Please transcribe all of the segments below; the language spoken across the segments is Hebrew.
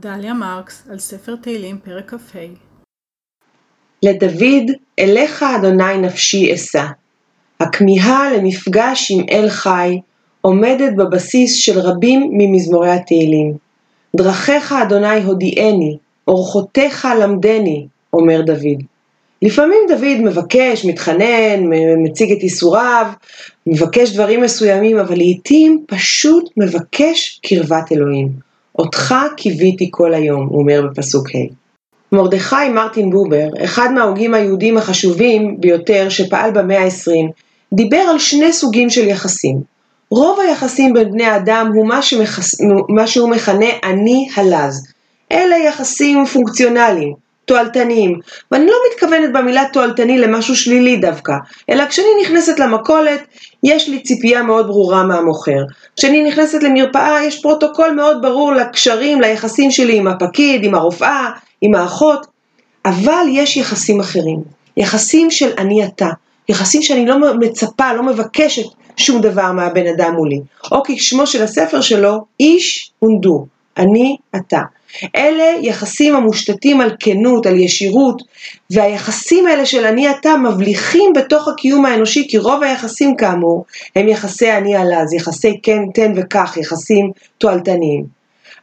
דליה מרקס על ספר תהילים פרק כ"ה לדוד, אליך אדוני נפשי אשא. הכמיהה למפגש עם אל חי עומדת בבסיס של רבים ממזמורי התהילים. דרכיך אדוני הודיעני, אורחותיך למדני, אומר דוד. לפעמים דוד מבקש, מתחנן, מציג את איסוריו, מבקש דברים מסוימים, אבל לעתים פשוט מבקש קרבת אלוהים. אותך קיוויתי כל היום, הוא אומר בפסוק ה'. מרדכי מרטין בובר, אחד מההוגים היהודים החשובים ביותר שפעל במאה ה-20, דיבר על שני סוגים של יחסים. רוב היחסים בין בני אדם הוא מה, שמחס... מה שהוא מכנה אני הלז. אלה יחסים פונקציונליים, תועלתניים, ואני לא מתכוונת במילה תועלתני למשהו שלילי דווקא, אלא כשאני נכנסת למכולת, יש לי ציפייה מאוד ברורה מהמוכר. כשאני נכנסת למרפאה, יש פרוטוקול מאוד ברור לקשרים, ליחסים שלי עם הפקיד, עם הרופאה, עם האחות, אבל יש יחסים אחרים, יחסים של אני אתה, יחסים שאני לא מצפה, לא מבקשת שום דבר מהבן אדם מולי. או כשמו של הספר שלו, Ich und Du, אני אתה. אלה יחסים המושתתים על כנות, על ישירות, והיחסים האלה של אני אתה מבליחים בתוך הקיום האנושי, כי רוב היחסים כאמור הם יחסי אני עלז, יחסי כן, תן וכך, יחסים תועלתניים.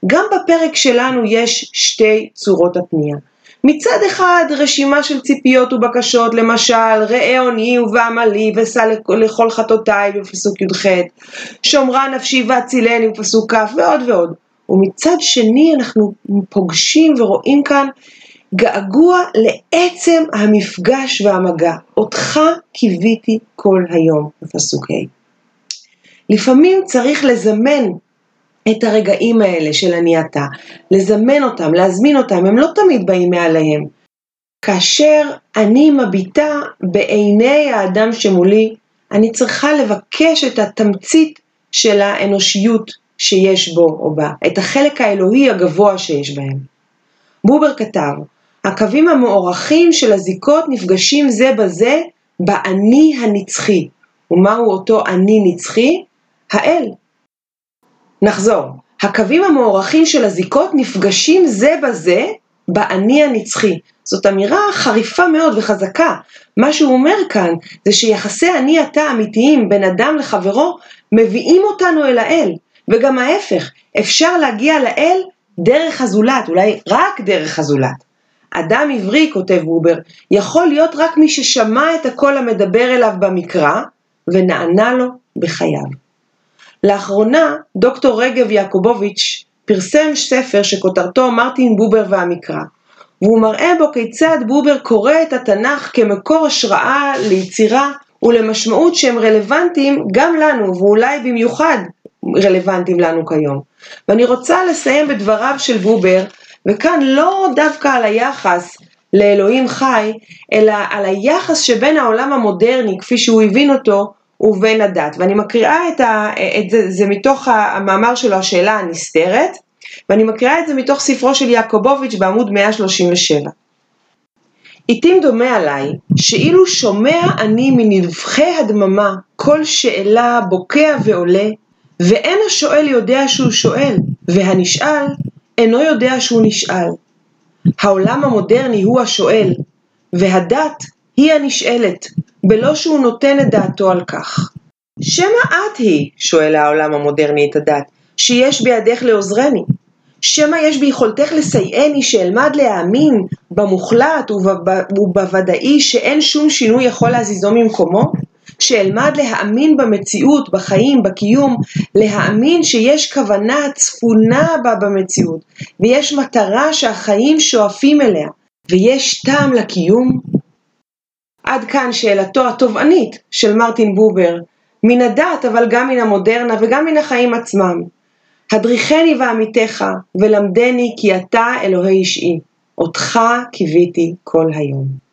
גם בפרק שלנו יש שתי צורות הפנייה. מצד אחד רשימה של ציפיות ובקשות, למשל ראה עוני ובעמלי וסע לכל חטאותיי בפסוק י"ח, שומרה נפשי והצילני בפסוק כ' ועוד ועוד. ומצד שני אנחנו פוגשים ורואים כאן געגוע לעצם המפגש והמגע. אותך קיוויתי כל היום, בפסוק ה'. לפעמים צריך לזמן את הרגעים האלה של אני אתה, לזמן אותם, להזמין אותם, הם לא תמיד באים מעליהם. כאשר אני מביטה בעיני האדם שמולי, אני צריכה לבקש את התמצית של האנושיות שיש בו או בה, את החלק האלוהי הגבוה שיש בהם. בובר כתב, הקווים המוארכים של הזיקות נפגשים זה בזה באני הנצחי. ומהו אותו אני נצחי? האל. נחזור, הקווים המוארכים של הזיקות נפגשים זה בזה באני הנצחי. זאת אמירה חריפה מאוד וחזקה. מה שהוא אומר כאן זה שיחסי אני אתה אמיתיים בין אדם לחברו מביאים אותנו אל האל. וגם ההפך, אפשר להגיע לאל דרך הזולת, אולי רק דרך הזולת. אדם עברי, כותב בובר, יכול להיות רק מי ששמע את הקול המדבר אליו במקרא ונענה לו בחייו. לאחרונה דוקטור רגב יעקובוביץ' פרסם ספר שכותרתו מרטין בובר והמקרא, והוא מראה בו כיצד בובר קורא את התנ"ך כמקור השראה ליצירה ולמשמעות שהם רלוונטיים גם לנו, ואולי במיוחד רלוונטיים לנו כיום. ואני רוצה לסיים בדבריו של בובר, וכאן לא דווקא על היחס לאלוהים חי, אלא על היחס שבין העולם המודרני, כפי שהוא הבין אותו, ובין הדת. ואני מקריאה את, ה, את זה, זה מתוך המאמר שלו, השאלה הנסתרת, ואני מקריאה את זה מתוך ספרו של יעקובוביץ' בעמוד 137. עתים דומה עליי, שאילו שומע אני מנבחי הדממה כל שאלה בוקע ועולה, ואין השואל יודע שהוא שואל, והנשאל אינו יודע שהוא נשאל. העולם המודרני הוא השואל, והדת היא הנשאלת, בלא שהוא נותן את דעתו על כך. שמא את היא, שואל העולם המודרני את הדת, שיש בידך לעוזרני. שמא יש ביכולתך לסייעני שאלמד להאמין במוחלט ובוודאי שאין שום שינוי יכול להזיזו ממקומו? שאלמד להאמין במציאות, בחיים, בקיום, להאמין שיש כוונה צפונה בה במציאות, ויש מטרה שהחיים שואפים אליה, ויש טעם לקיום? עד כאן שאלתו התובענית של מרטין בובר, מן הדת אבל גם מן המודרנה וגם מן החיים עצמם. הדריכני ועמיתך ולמדני כי אתה אלוהי אישי, אותך קיוויתי כל היום.